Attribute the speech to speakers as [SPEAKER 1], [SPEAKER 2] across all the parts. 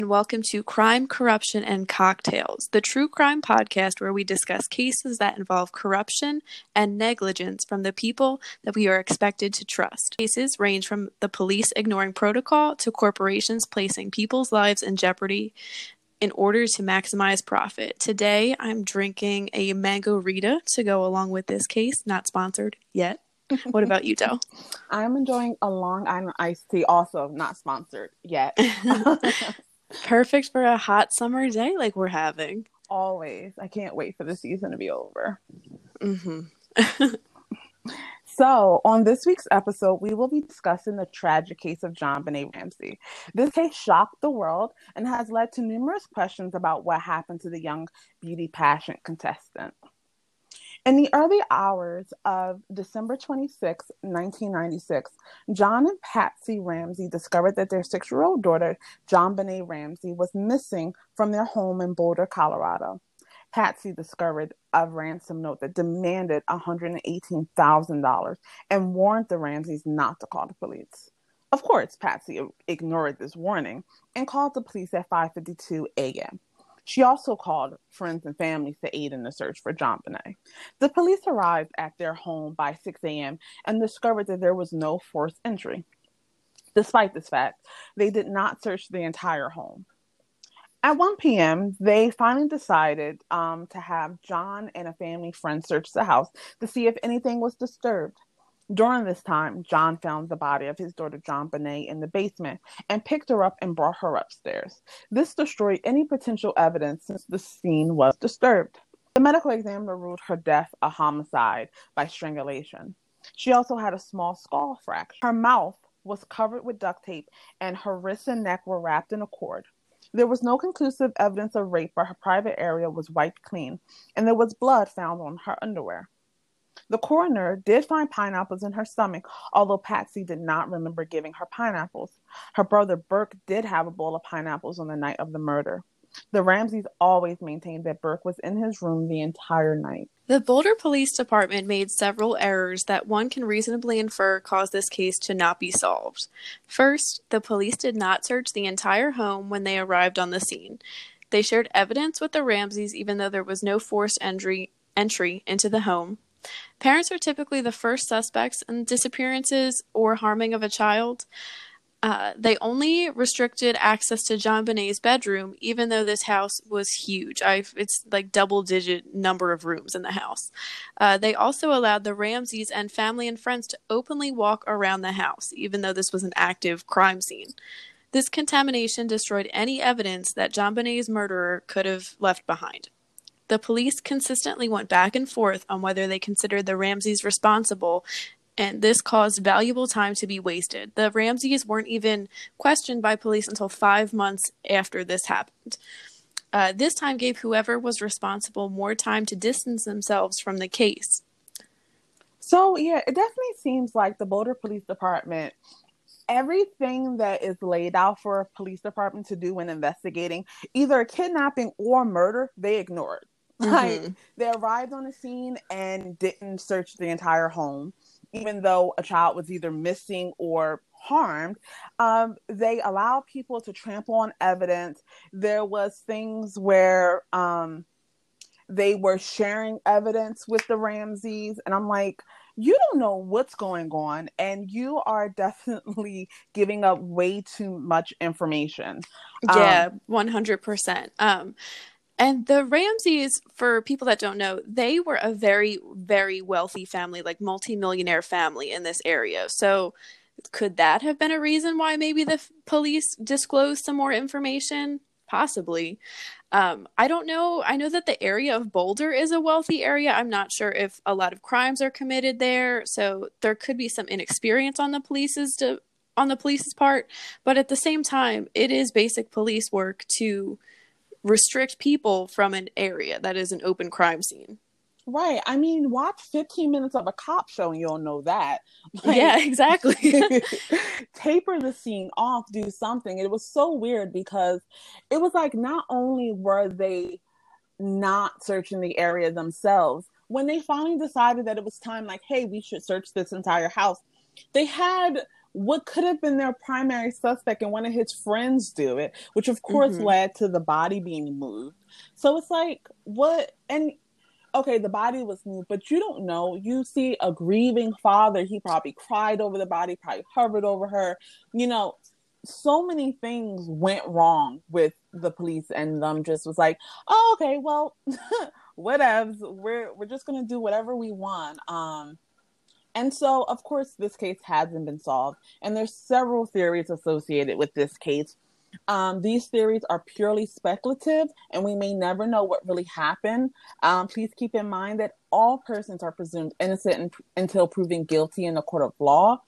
[SPEAKER 1] and welcome to Crime, Corruption, and Cocktails, the true crime podcast where we discuss cases that involve corruption and negligence from the people that we are expected to trust. Cases range from the police ignoring protocol to corporations placing people's lives in jeopardy in order to maximize profit. Today, I'm drinking a mango Rita to go along with this case, not sponsored yet. What about you, Doe?
[SPEAKER 2] I'm enjoying a Long Island iced tea, also not sponsored yet.
[SPEAKER 1] Perfect for a hot summer day like we're having.
[SPEAKER 2] Always. I can't wait for the season to be over.
[SPEAKER 1] Mm-hmm.
[SPEAKER 2] so, on this week's episode, we will be discussing the tragic case of JonBenét Ramsey. This case shocked the world and has led to numerous questions about what happened to the young beauty pageant contestant. In the early hours of December 26, 1996, John and Patsy Ramsey discovered that their six year old daughter, JonBenét Ramsey, was missing from their home in Boulder, Colorado. Patsy discovered a ransom note that demanded $118,000 and warned the Ramseys not to call the police. Of course, Patsy ignored this warning and called the police at 5:52 a.m. She also called friends and family to aid in the search for JonBenét. The police arrived at their home by 6 a.m. and discovered that there was no forced entry. Despite this fact, they did not search the entire home. At 1 p.m., they finally decided um, to have John and a family friend search the house to see if anything was disturbed. During this time, John found the body of his daughter JonBenét in the basement and picked her up and brought her upstairs. This destroyed any potential evidence since the scene was disturbed. The medical examiner ruled her death a homicide by strangulation. She also had a small skull fracture. Her mouth was covered with duct tape, and her wrists and neck were wrapped in a cord. There was no conclusive evidence of rape, but her private area was wiped clean, and there was blood found on her underwear. The coroner did find pineapples in her stomach, although Patsy did not remember giving her pineapples. Her brother Burke did have a bowl of pineapples on the night of the murder. The Ramseys always maintained that Burke was in his room the entire night.
[SPEAKER 1] The Boulder Police Department made several errors that one can reasonably infer caused this case to not be solved. First, the police did not search the entire home when they arrived on the scene. They shared evidence with the Ramseys even though there was no forced entry entry into the home. Parents are typically the first suspects in disappearances or harming of a child. Uh, they only restricted access to JonBenét's bedroom, even though this house was huge. I've, it's like double digit number of rooms in the house. Uh, they also allowed the Ramseys and family and friends to openly walk around the house, even though this was an active crime scene. This contamination destroyed any evidence that JonBenét's murderer could have left behind. The police consistently went back and forth on whether they considered the Ramseys responsible, and this caused valuable time to be wasted. The Ramseys weren't even questioned by police until five months after this happened. Uh, this time gave whoever was responsible more time to distance themselves from the case.
[SPEAKER 2] So, yeah, it definitely seems like the Boulder Police Department everything that is laid out for a police department to do when investigating either a kidnapping or murder, they ignored. Mm-hmm. Like they arrived on the scene and didn't search the entire home, even though a child was either missing or harmed. Um, they allowed people to trample on evidence. There was things where um, they were sharing evidence with the Ramseys, and I'm like, you don't know what's going on, and you are definitely giving up way too much information.
[SPEAKER 1] Yeah, um, one hundred percent. And the Ramseys, for people that don't know, they were a very, very wealthy family, like multi-millionaire family in this area. So, could that have been a reason why maybe the f- police disclosed some more information? Possibly. Um, I don't know. I know that the area of Boulder is a wealthy area. I'm not sure if a lot of crimes are committed there, so there could be some inexperience on the police's to on the police's part. But at the same time, it is basic police work to restrict people from an area that is an open crime scene.
[SPEAKER 2] Right. I mean, watch 15 minutes of a cop show and you'll know that.
[SPEAKER 1] Like, yeah, exactly.
[SPEAKER 2] taper the scene off, do something. It was so weird because it was like not only were they not searching the area themselves, when they finally decided that it was time, like, hey, we should search this entire house, they had what could have been their primary suspect and one of his friends do it, which of course mm-hmm. led to the body being moved. So it's like, what? And okay, the body was moved, but you don't know. You see a grieving father, he probably cried over the body, probably hovered over her. You know, so many things went wrong with the police and them just was like, oh, okay, well, whatevs. We're we're just gonna do whatever we want. Um and so of course this case hasn't been solved. And there's several theories associated with this case. Um, these theories are purely speculative and we may never know what really happened. Um, please keep in mind that all persons are presumed innocent until proven guilty in a court of law.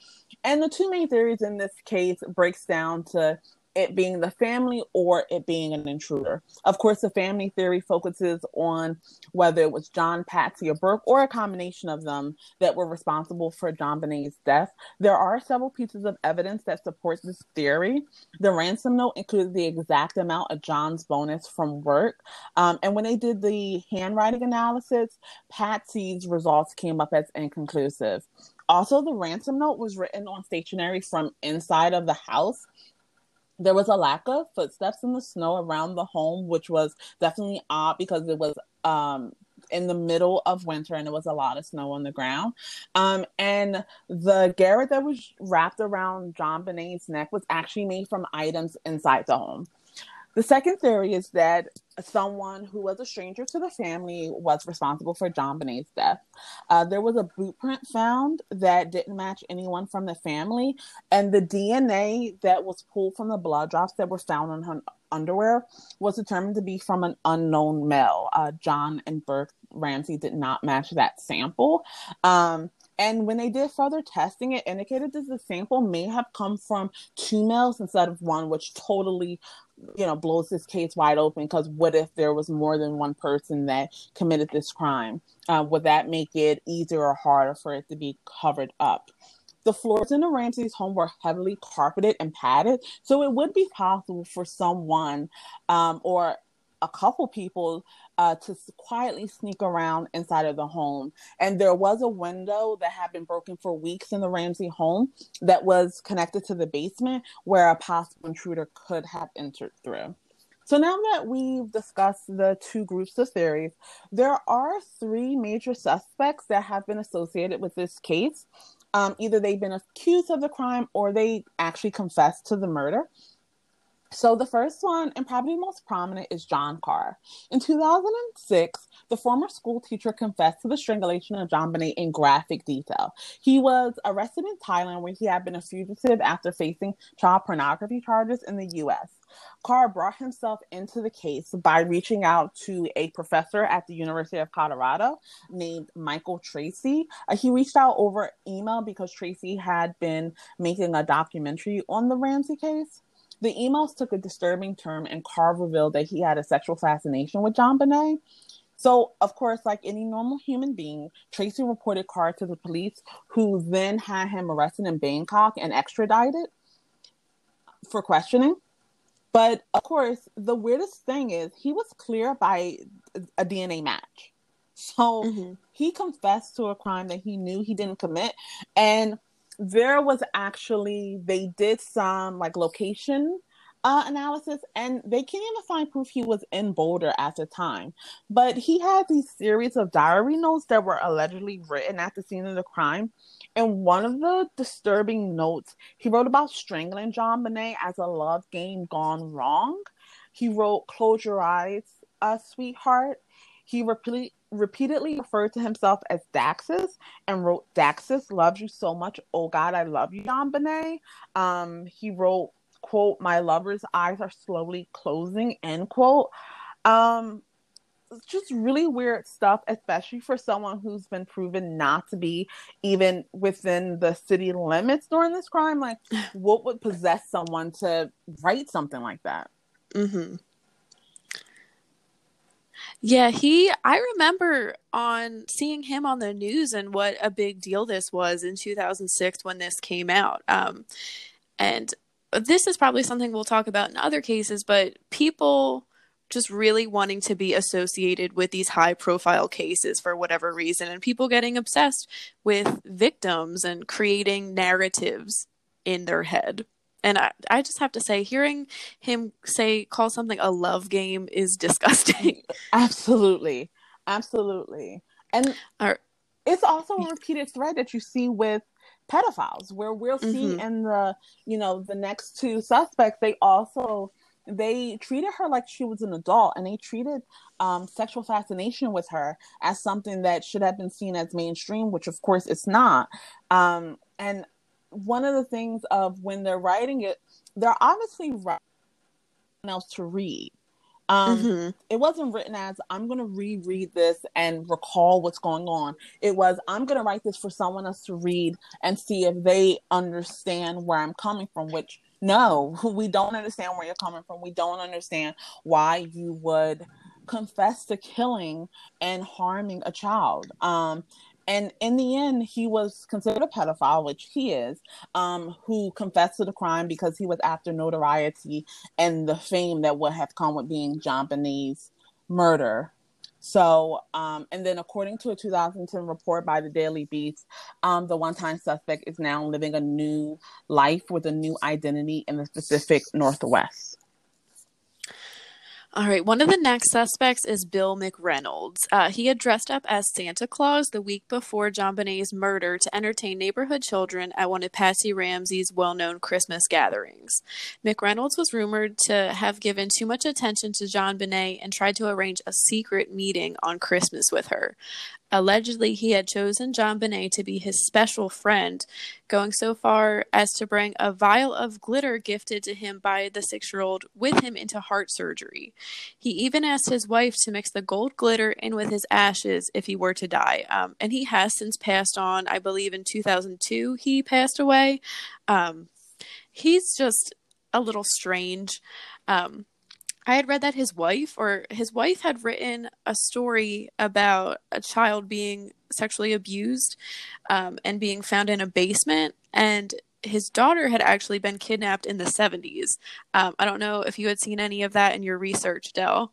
[SPEAKER 2] And the two main theories in this case breaks down to it being the family or it being an intruder. Of course, the family theory focuses on whether it was John, Patsy, or Burke, or a combination of them that were responsible for John JonBenét's death. There are several pieces of evidence that support this theory. The ransom note included the exact amount of John's bonus from work. Um, and when they did the handwriting analysis, Patsy's results came up as inconclusive. Also, the ransom note was written on stationery from inside of the house there was a lack of footsteps in the snow around the home, which was definitely odd because it was um, in the middle of winter and it was a lot of snow on the ground. Um, and the garrote that was wrapped around John JonBenét's neck was actually made from items inside the home. The second theory is that someone who was a stranger to the family was responsible for JonBenét's death. Uh, there was a boot print found that didn't match anyone from the family, and the DNA that was pulled from the blood drops that were found on her underwear was determined to be from an unknown male. Uh, John and Burke Ramsey did not match that sample. Um, and when they did further testing, it indicated that the sample may have come from two males instead of one, which totally, you know, blows this case wide open. Because what if there was more than one person that committed this crime? Uh, would that make it easier or harder for it to be covered up? The floors in the Ramsey's home were heavily carpeted and padded, so it would be possible for someone um, or a couple people uh, to quietly sneak around inside of the home. And there was a window that had been broken for weeks in the Ramsey home that was connected to the basement where a possible intruder could have entered through. So now that we've discussed the two groups of theories, there are three major suspects that have been associated with this case. Um, either they've been accused of the crime or they actually confessed to the murder. So the first one and probably most prominent is John Karr. In 2006, the former school teacher confessed to the strangulation of JonBenét in graphic detail. He was arrested in Thailand where he had been a fugitive after facing child pornography charges in the US. Karr brought himself into the case by reaching out to a professor at the University of Colorado named Michael Tracey. Uh, he reached out over email because Tracey had been making a documentary on the Ramsey case. The emails took a disturbing turn, and Karr revealed that he had a sexual fascination with JonBenét. So, of course, like any normal human being, Tracey reported Karr to the police, who then had him arrested in Bangkok and extradited for questioning. But of course, the weirdest thing is he was clear by a DNA match. So mm-hmm. he confessed to a crime that he knew he didn't commit. And there was actually they did some like location uh, analysis and they can't even find proof he was in Boulder at the time. But he had these series of diary notes that were allegedly written at the scene of the crime. And one of the disturbing notes, he wrote about strangling JonBenét as a love game gone wrong. He wrote, Close your eyes, uh, sweetheart. He repeatedly repeatedly referred to himself as Daxus and wrote Daxus loves you so much. Oh God, I love you, JonBenét. Um, he wrote, quote, my lover's eyes are slowly closing, end quote. Um, just really weird stuff, especially for someone who's been proven not to be even within the city limits during this crime. Like, what would possess someone to write something like that?
[SPEAKER 1] Mm-hmm. Yeah, he I remember on seeing him on the news and what a big deal this was in 2006 when this came out. Um and this is probably something we'll talk about in other cases, but people just really wanting to be associated with these high profile cases for whatever reason and people getting obsessed with victims and creating narratives in their head. And I, I just have to say, hearing him say, call something a love game is disgusting.
[SPEAKER 2] Absolutely. Absolutely. And it's also a repeated thread that you see with pedophiles, where we'll see mm-hmm. in the, you know, the next two suspects, they also they treated her like she was an adult and they treated um, sexual fascination with her as something that should have been seen as mainstream which of course it's not um, and one of the things of when they're writing it they're obviously writing else to read um, mm-hmm. It wasn't written as I'm going to reread this and recall what's going on. It was I'm going to write this for someone else to read and see if they understand where I'm coming from, which no, we don't understand where you're coming from. We don't understand why you would confess to killing and harming a child. Um, and in the end, he was considered a pedophile, which he is, um, who confessed to the crime because he was after notoriety and the fame that would have come with being john JonBenét's murder. So, um, and then according to a 2010 report by the Daily Beast, um, the one time suspect is now living a new life with a new identity in the Pacific Northwest.
[SPEAKER 1] All right, one of the next suspects is Bill McReynolds. Uh, he had dressed up as Santa Claus the week before JonBenét's murder to entertain neighborhood children at one of Patsy Ramsey's well known Christmas gatherings. McReynolds was rumored to have given too much attention to JonBenet and tried to arrange a secret meeting on Christmas with her. Allegedly, he had chosen JonBenét to be his special friend, going so far as to bring a vial of glitter gifted to him by the six year old with him into heart surgery. He even asked his wife to mix the gold glitter in with his ashes if he were to die. Um, and he has since passed on, I believe in 2002, he passed away. Um, he's just a little strange. Um, I had read that his wife or his wife had written a story about a child being sexually abused um, and being found in a basement, and his daughter had actually been kidnapped in the 70s. Um, I don't know if you had seen any of that in your research, Dell.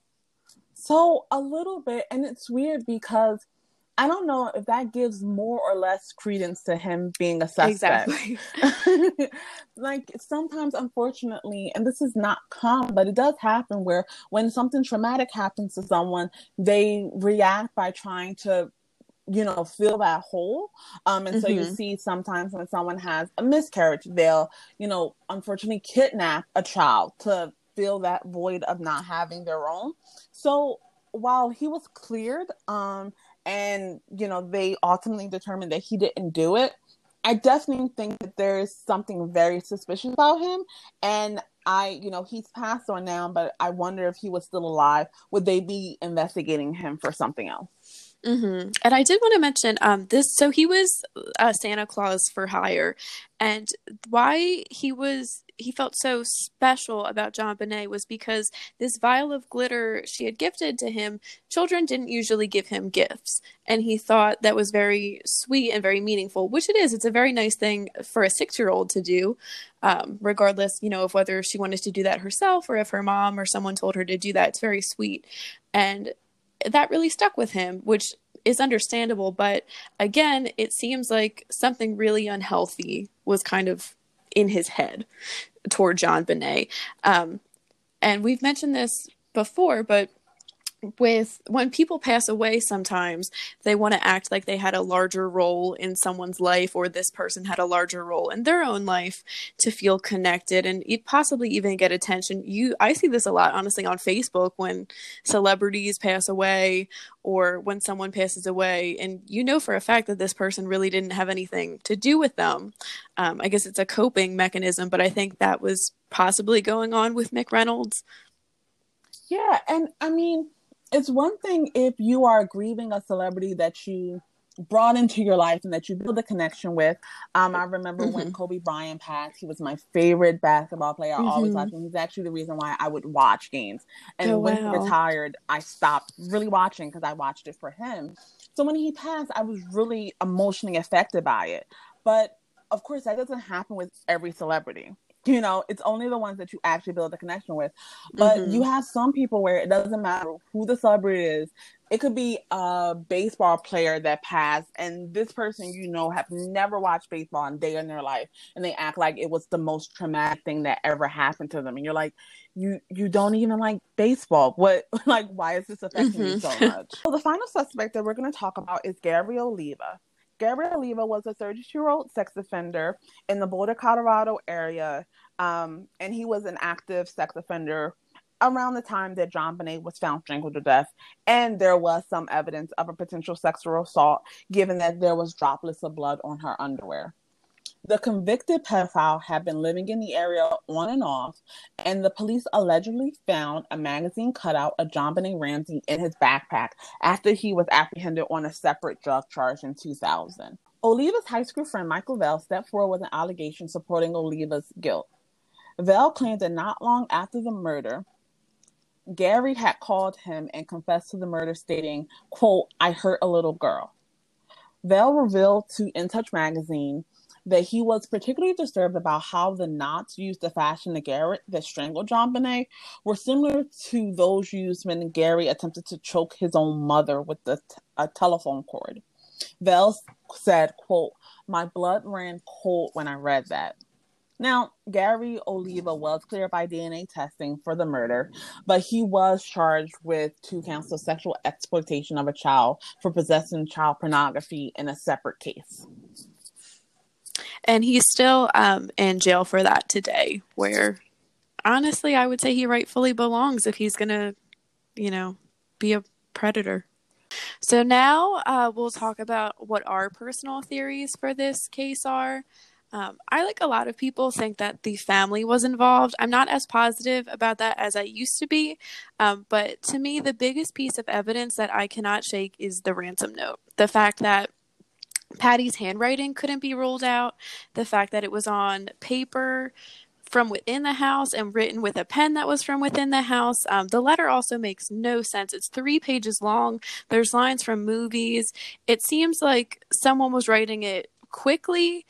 [SPEAKER 2] So, a little bit, and it's weird because I don't know if that gives more or less credence to him being a suspect. Exactly. like sometimes, unfortunately, and this is not common, but it does happen where when something traumatic happens to someone, they react by trying to you know fill that hole um and mm-hmm. so you mm-hmm. see sometimes when someone has a miscarriage they'll you know unfortunately kidnap a child to fill that void of not having their own so while he was cleared um and you know they ultimately determined that he didn't do it i definitely think that there's something very suspicious about him and i you know he's passed on now but i wonder if he was still alive would they be investigating him for something else
[SPEAKER 1] Mm-hmm. And I did want to mention um, this. So he was a Santa Claus for hire, and why he was he felt so special about JonBenét was because this vial of glitter she had gifted to him. Children didn't usually give him gifts, and he thought that was very sweet and very meaningful. Which it is. It's a very nice thing for a six year old to do, um, regardless, you know, of whether she wanted to do that herself or if her mom or someone told her to do that. It's very sweet, and that really stuck with him, which is understandable. But again, it seems like something really unhealthy was kind of in his head toward JonBenét. Um, and we've mentioned this before, but with when people pass away sometimes they want to act like they had a larger role in someone's life or this person had a larger role in their own life to feel connected and possibly even get attention. You i see this a lot honestly on facebook when celebrities pass away or when someone passes away and you know for a fact that this person really didn't have anything to do with them. Um, i guess it's a coping mechanism but i think that was possibly going on with mick McReynolds
[SPEAKER 2] yeah and i mean it's one thing if you are grieving a celebrity that you brought into your life and that you build a connection with. Um, I remember mm-hmm. when Kobe Bryant passed, he was my favorite basketball player. I mm-hmm. always loved him. He's actually the reason why I would watch games. And oh, when wow. he retired, I stopped really watching because I watched it for him. So when he passed, I was really emotionally affected by it. But of course, that doesn't happen with every celebrity you know it's only the ones that you actually build a connection with. But mm-hmm. you have some people where it doesn't matter who the celebrity is. It could be a baseball player that passed and this person you know have never watched baseball a day in their life and they act like it was the most traumatic thing that ever happened to them. And you're like you you don't even like baseball. What like why is this affecting mm-hmm. you so much? So the final suspect that we're going to talk about is gary oliva gary oliva was a 32 year old sex offender in the boulder colorado area um, and he was an active sex offender around the time that JonBenét was found strangled to death, and there was some evidence of a potential sexual assault, given that there was droplets of blood on her underwear. The convicted pedophile had been living in the area on and off, and the police allegedly found a magazine cutout of JonBenét Ramsey in his backpack after he was apprehended on a separate drug charge in 2000. Oliva's high school friend Michael Vale stepped forward with an allegation supporting Oliva's guilt. Vale claimed that not long after the murder, Gary had called him and confessed to the murder, stating, quote, I hurt a little girl. Vale revealed to In Touch magazine that he was particularly disturbed about how the knots used to fashion the garrote that strangled JonBenét were similar to those used when Gary attempted to choke his own mother with the t- a telephone cord. Vale said, quote, My blood ran cold when I read that. Now, Gary Oliva was cleared by DNA testing for the murder, but he was charged with two counts of sexual exploitation of a child for possessing child pornography in a separate case.
[SPEAKER 1] And he's still um, in jail for that today, where honestly, I would say he rightfully belongs if he's to, you know, be a predator. So now uh, we'll talk about what our personal theories for this case are. Um, I, like a lot of people, think that the family was involved. I'm not as positive about that as I used to be. Um, but to me, the biggest piece of evidence that I cannot shake is the ransom note. The fact that Patty's handwriting couldn't be ruled out, the fact that it was on paper from within the house and written with a pen that was from within the house. Um, the letter also makes no sense. It's three pages long. There's lines from movies. It seems like someone was writing it quickly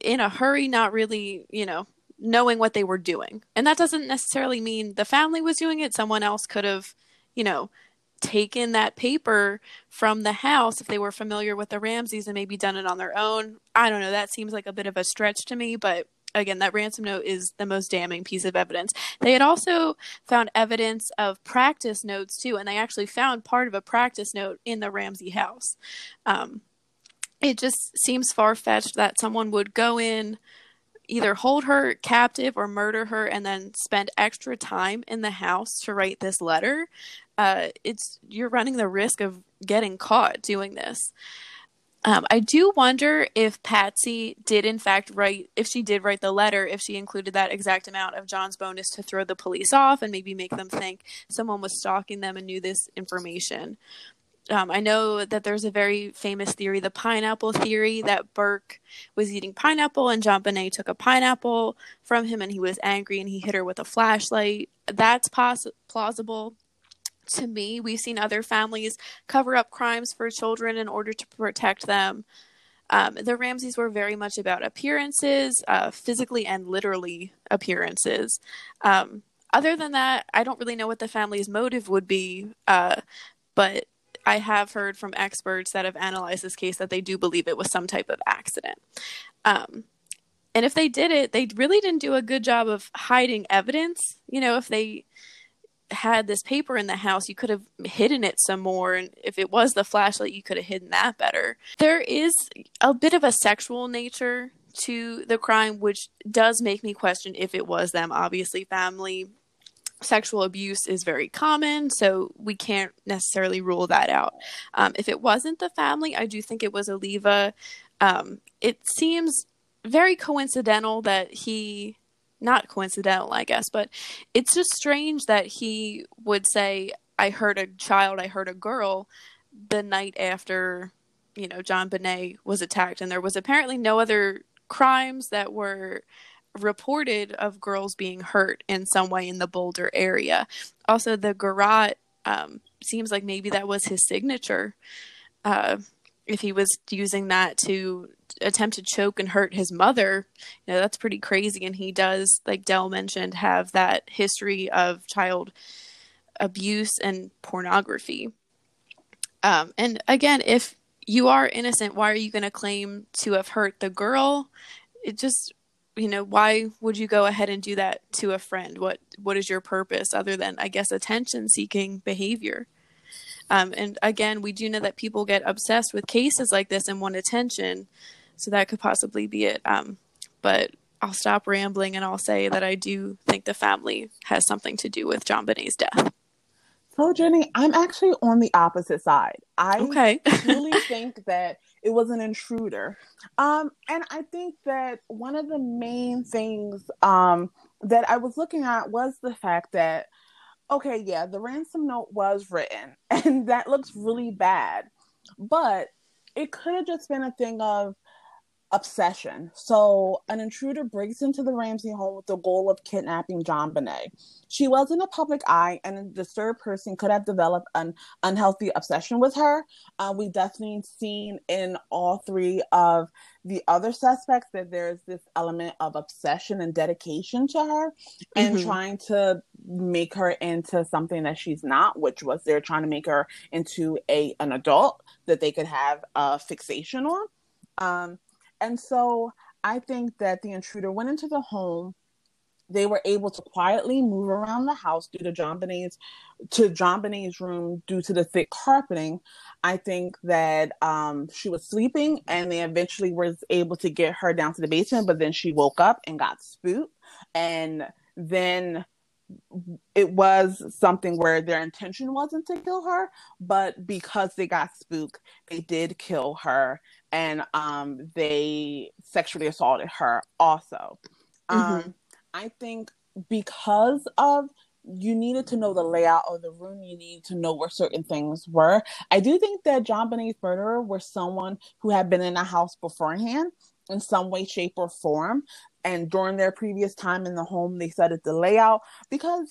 [SPEAKER 1] in a hurry, not really, you know, knowing what they were doing. And that doesn't necessarily mean the family was doing it. Someone else could have, you know, taken that paper from the house if they were familiar with the Ramseys and maybe done it on their own. I don't know. That seems like a bit of a stretch to me, but again, that ransom note is the most damning piece of evidence. They had also found evidence of practice notes too, and they actually found part of a practice note in the Ramsey house. Um, it just seems far fetched that someone would go in, either hold her captive or murder her, and then spend extra time in the house to write this letter. Uh, it's you're running the risk of getting caught doing this. Um, I do wonder if Patsy did, in fact, write, if she did write the letter, if she included that exact amount of John's bonus to throw the police off and maybe make them think someone was stalking them and knew this information. Um, I know that there's a very famous theory, the pineapple theory, that Burke was eating pineapple and JonBenét took a pineapple from him and he was angry and he hit her with a flashlight. That's plausible to me. We've seen other families cover up crimes for children in order to protect them. Um, the Ramseys were very much about appearances, uh, physically and literally appearances. Um, other than that, I don't really know what the family's motive would be, uh, but I have heard from experts that have analyzed this case that they do believe it was some type of accident. Um, and if they did it, they really didn't do a good job of hiding evidence. You know, if they had this paper in the house, you could have hidden it some more. And if it was the flashlight, you could have hidden that better. There is a bit of a sexual nature to the crime, which does make me question if it was them. Obviously, family sexual abuse is very common, so we can't necessarily rule that out. Um, if it wasn't the family, I do think it was Oliva. Um, it seems very coincidental that he, not coincidental, I guess, but it's just strange that he would say, I heard a child, I heard a girl the night after, you know, JonBenét was attacked, and there was apparently no other crimes that were reported of girls being hurt in some way in the Boulder area. Also, the garrote um, seems like maybe that was his signature. Uh, if he was using that to attempt to choke and hurt his mother, you know, that's pretty crazy. And he does, like Dell mentioned, have that history of child abuse and pornography. Um, and again, if you are innocent, why are you going to claim to have hurt the girl? It just, you know, why would you go ahead and do that to a friend? What What is your purpose other than, I guess, attention seeking behavior? Um, and again, we do know that people get obsessed with cases like this and want attention, so that could possibly be it. Um, but I'll stop rambling and I'll say that I do think the family has something to do with JonBenét's death.
[SPEAKER 2] So, Jenny, I'm actually on the opposite side. I
[SPEAKER 1] okay.
[SPEAKER 2] truly think that it was an intruder. Um, and I think that one of the main things um, that I was looking at was the fact that, okay, yeah, the ransom note was written, and that looks really bad. But it could have just been a thing of, obsession. So, an intruder breaks into the Ramsey home with the goal of kidnapping JonBenét. She was in the public eye, and a disturbed person could have developed an unhealthy obsession with her. Uh, we definitely seen in all three of the other suspects that there's this element of obsession and dedication to her, and mm-hmm. trying to make her into something that she's not, which was they're trying to make her into a an adult that they could have a fixation on. Um, and so I think that the intruder went into the home. They were able to quietly move around the house due to JonBenét's to JonBenét's room due to the thick carpeting. I think that um, she was sleeping, and they eventually was able to get her down to the basement. But then she woke up and got spooked, and then it was something where their intention wasn't to kill her, but because they got spooked, they did kill her and um, they sexually assaulted her also. Mm-hmm. Um, I think because of you needed to know the layout of the room, you needed to know where certain things were. I do think that JonBenét's murderer was someone who had been in the house beforehand in some way, shape, or form. And during their previous time in the home, they studied the layout because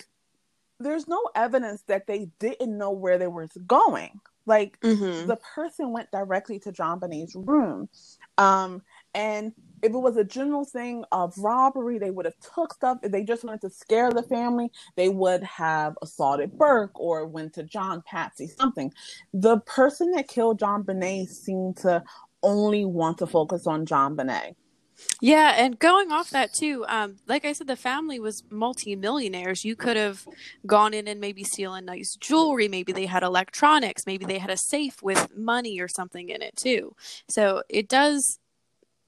[SPEAKER 2] there's no evidence that they didn't know where they were going. Like mm-hmm. the person went directly to JonBenét's room. Um, and if it was a general thing of robbery, they would have took stuff. If they just wanted to scare the family, they would have assaulted Burke or went to John Patsy, something. The person that killed JonBenét seemed to only want to focus on JonBenét.
[SPEAKER 1] Yeah, and going off that too, um, like I said, the family was multi-millionaires. You could have gone in and maybe stealing nice jewelry. Maybe they had electronics. Maybe they had a safe with money or something in it too. So it does.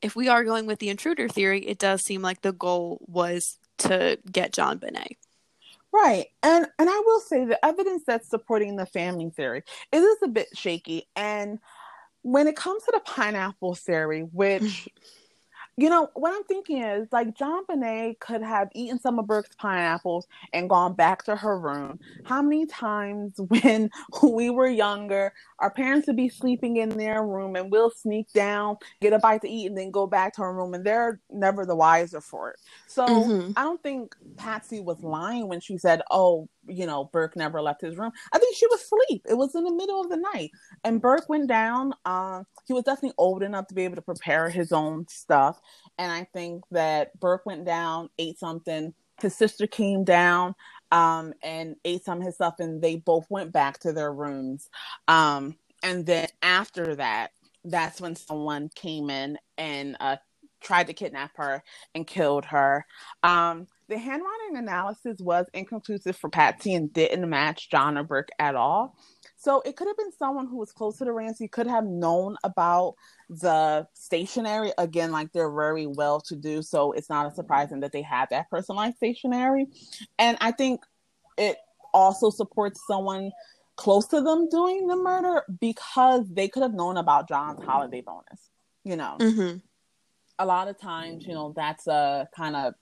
[SPEAKER 1] If we are going with the intruder theory, it does seem like the goal was to get JonBenét.
[SPEAKER 2] Right. And and I will say the evidence that's supporting the family theory it is a bit shaky. And when it comes to the pineapple theory, which You know, what I'm thinking is like JonBenét could have eaten some of Burke's pineapples and gone back to her room. How many times when we were younger, our parents would be sleeping in their room and we'll sneak down, get a bite to eat, and then go back to our room, and they're never the wiser for it. So mm-hmm. I don't think Patsy was lying when she said, Oh, you know, Burke never left his room. I think she was asleep. It was in the middle of the night. And Burke went down. Um, he was definitely old enough to be able to prepare his own stuff. And I think that Burke went down, ate something. His sister came down um, and ate some of his stuff, and they both went back to their rooms. Um, and then after that, that's when someone came in and uh, tried to kidnap her and killed her. Um, the handwriting analysis was inconclusive for Patsy and didn't match John or Burke at all. So it could have been someone who was close to the Ramsey, could have known about the stationery. Again, like they're very well to do, so it's not a surprising that they had that personalized stationery. And I think it also supports someone close to them doing the murder because they could have known about John's holiday bonus. You know, mm-hmm. a lot of times, you know, that's a kind of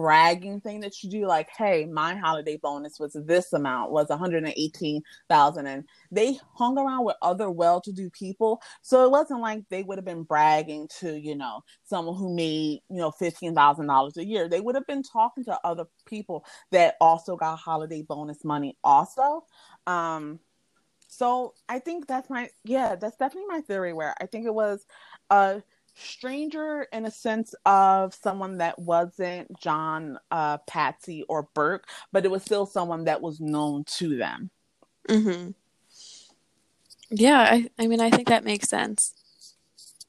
[SPEAKER 2] bragging thing that you do like hey my holiday bonus was this amount was 118000 and they hung around with other well-to-do people. So it wasn't like they would have been bragging to you know someone who made you know $15000 a year. They would have been talking to other people that also got holiday bonus money also. Um so i think that's my yeah that's definitely my theory where i think it was uh stranger in a sense of someone that wasn't John, uh, Patsy, or Burke, but it was still someone that was known to them.
[SPEAKER 1] Mm-hmm. Yeah, I, I mean, I think that makes sense.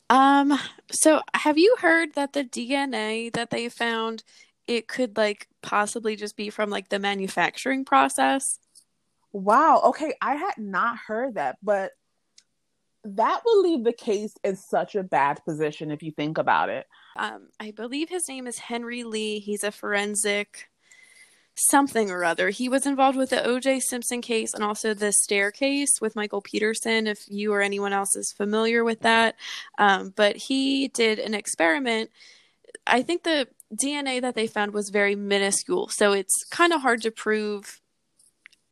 [SPEAKER 1] Um, so have you heard that the DNA that they found it could like possibly just be from like the manufacturing process?
[SPEAKER 2] Wow. Okay, I had not heard that, but that would leave the case in such a bad position if you think about it.
[SPEAKER 1] Um, I believe his name is Henry Lee. He's a forensic something or other. He was involved with the OJ Simpson case and also the staircase with Michael Peterson, if you or anyone else is familiar with that. Um, but he did an experiment. I think the DNA that they found was very minuscule, so it's kind of hard to prove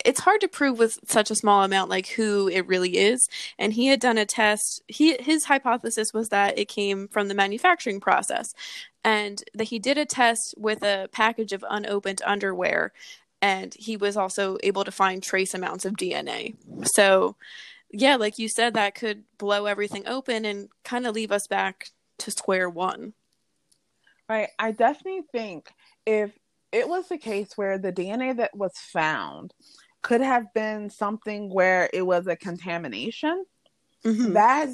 [SPEAKER 1] it's hard to prove with such a small amount like who it really is. And he had done a test he his hypothesis was that it came from the manufacturing process. And that he did a test with a package of unopened underwear and he was also able to find trace amounts of DNA so yeah like you said that could blow everything open and kind of leave us back to square one.
[SPEAKER 2] Right. I definitely think if it was the case where the DNA that was found could have been something where it was a contamination. Mm-hmm. That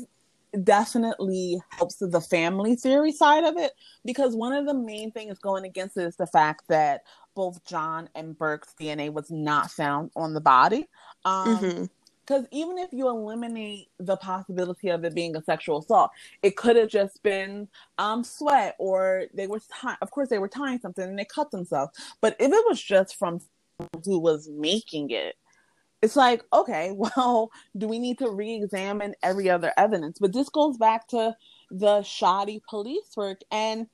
[SPEAKER 2] definitely helps the family theory side of it because one of the main things going against it is the fact that both John and Burke's DNA was not found on the body. Um, mm-hmm because even if you eliminate the possibility of it being a sexual assault, it could have just been um, sweat or they were, of course, they were tying something and they cut themselves. But if it was just from who was making it. It's like okay well do we need to re-examine every other evidence? But this goes back to the shoddy police work and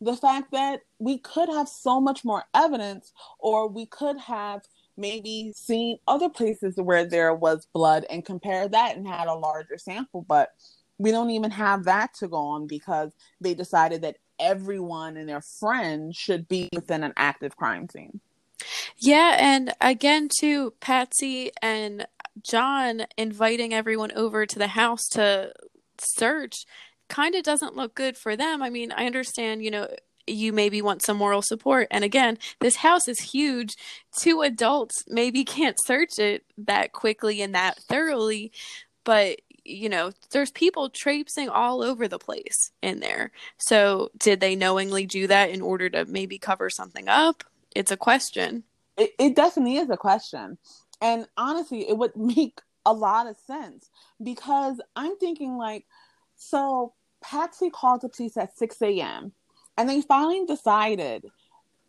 [SPEAKER 2] the fact that we could have so much more evidence or we could have maybe seen other places where there was blood and compare that and had a larger sample. But we don't even have that to go on because they decided that everyone and their friends should be within an active crime scene
[SPEAKER 1] yeah, and again too, Patsy and John inviting everyone over to the house to search kind of doesn't look good for them. I mean, I understand, you know, you maybe want some moral support. And again, this house is huge. Two adults maybe can't search it that quickly and that thoroughly, but you know, there's people traipsing all over the place in there. So, did they knowingly do that in order to maybe cover something up? It's a question
[SPEAKER 2] it, it definitely is a question. And honestly, it would make a lot of sense because I'm thinking like, so Patsy called the police at 6 a.m. and they finally decided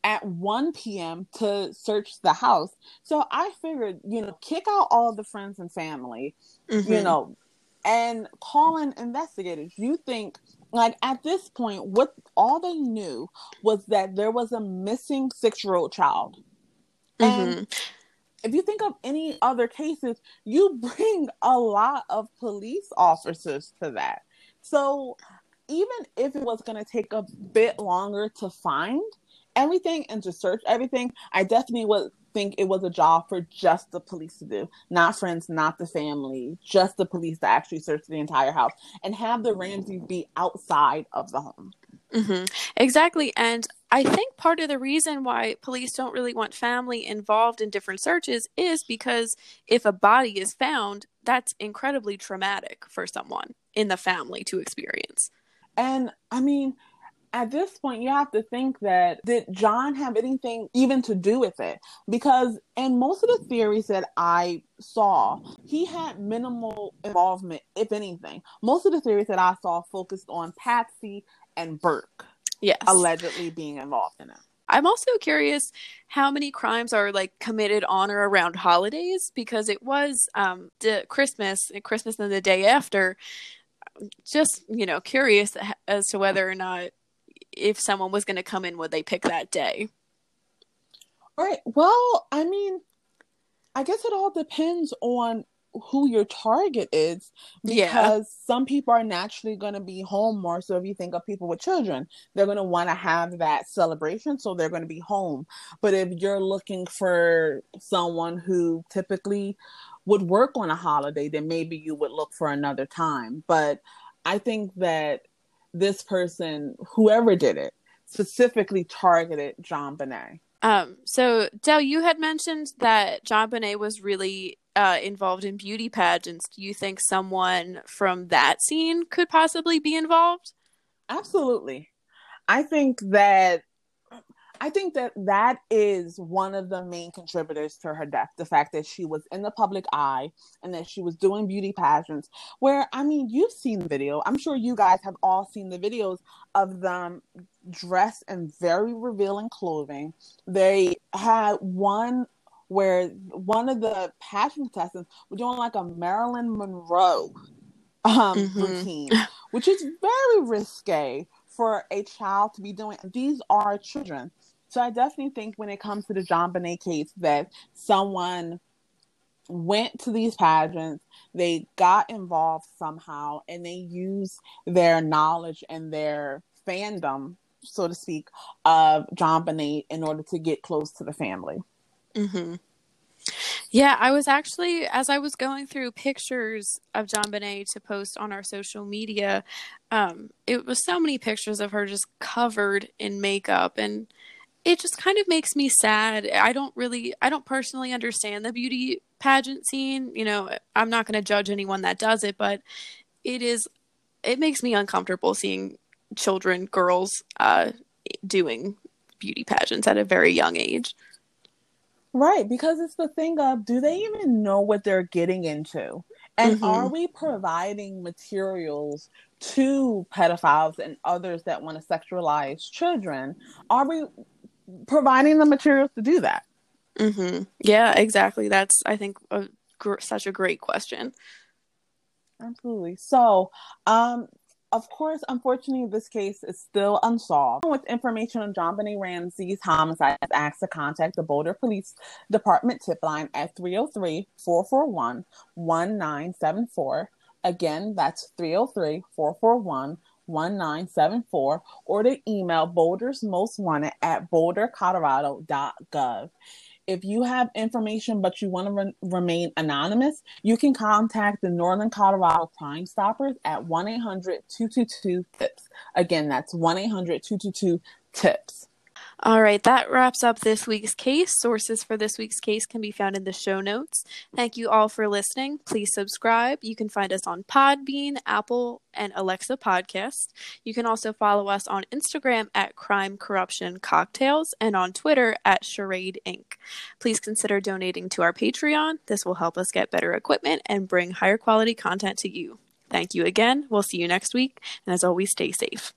[SPEAKER 2] at 1 p.m. to search the house. So I figured, you know, kick out all the friends and family, mm-hmm. you know, and call in investigators. You think, like, at this point, what all they knew was that there was a missing six year old child. And mm-hmm. if you think of any other cases, you bring a lot of police officers to that. So even if it was going to take a bit longer to find everything and to search everything, I definitely would think it was a job for just the police to do, not friends, not the family, just the police to actually search the entire house and have the Ramseys be outside of the home.
[SPEAKER 1] Mm-hmm. Exactly. And I think part of the reason why police don't really want family involved in different searches is because if a body is found, that's incredibly traumatic for someone in the family to experience.
[SPEAKER 2] And I mean, at this point, you have to think that did John have anything even to do with it? Because in most of the theories that I saw, he had minimal involvement, if anything. Most of the theories that I saw focused on Patsy and Burke.
[SPEAKER 1] Yes.
[SPEAKER 2] Allegedly being involved in it.
[SPEAKER 1] I'm also curious how many crimes are like committed on or around holidays because it was um the Christmas and Christmas and the day after. Just you know, curious as to whether or not if someone was going to come in, would they pick that day?
[SPEAKER 2] All right. Well, I mean, I guess it all depends on who your target is because yeah. some people are naturally going to be home more so if you think of people with children they're going to want to have that celebration so they're going to be home but if you're looking for someone who typically would work on a holiday then maybe you would look for another time but i think that this person whoever did it specifically targeted JonBenét
[SPEAKER 1] um, so Del, you had mentioned that JonBenét was really uh, involved in beauty pageants, do you think someone from that scene could possibly be involved?
[SPEAKER 2] Absolutely. I think that I think that that is one of the main contributors to her death. The fact that she was in the public eye and that she was doing beauty pageants. Where, I mean, you've seen the video. I'm sure you guys have all seen the videos of them dressed in very revealing clothing. They had one where one of the pageant contestants was doing like a Marilyn Monroe um, mm-hmm. routine, which is very risque for a child to be doing. These are children. So I definitely think when it comes to the JonBenét case that someone went to these pageants, they got involved somehow, and they used their knowledge and their fandom, so to speak, of JonBenét in order to get close to the family.
[SPEAKER 1] Mm-hmm. Yeah, I was actually as I was going through pictures of JonBenét to post on our social media, um, it was so many pictures of her just covered in makeup and it just kind of makes me sad. I don't really I don't personally understand the beauty pageant scene. You know, I'm not going to judge anyone that does it, but it is it makes me uncomfortable seeing children, girls uh doing beauty pageants at a very young age.
[SPEAKER 2] Right, because it's the thing of do they even know what they're getting into? And mm-hmm. are we providing materials to pedophiles and others that want to sexualize children? Are we providing the materials to do that?
[SPEAKER 1] Mm-hmm. Yeah, exactly. That's, I think, a, gr- such a great question.
[SPEAKER 2] Absolutely. So, um, of course, unfortunately, this case is still unsolved. With information on JonBenét Ramsey's homicide, asked to contact the Boulder Police Department tip line at 303 441 1974. Again, that's 303 441 1974 or to email Boulder's Most Wanted at bouldercolorado.gov. If you have information but you want to re- remain anonymous, you can contact the Northern Colorado Crime Stoppers at 1 800 222 TIPS. Again, that's 1 800 222 TIPS.
[SPEAKER 1] All right, that wraps up this week's case. Sources for this week's case can be found in the show notes. Thank you all for listening. Please subscribe. You can find us on Podbean, Apple, and Alexa Podcasts. You can also follow us on Instagram at Crime Corruption Cocktails and on Twitter at Charade Inc. Please consider donating to our Patreon. This will help us get better equipment and bring higher quality content to you. Thank you again. We'll see you next week. And as always, stay safe.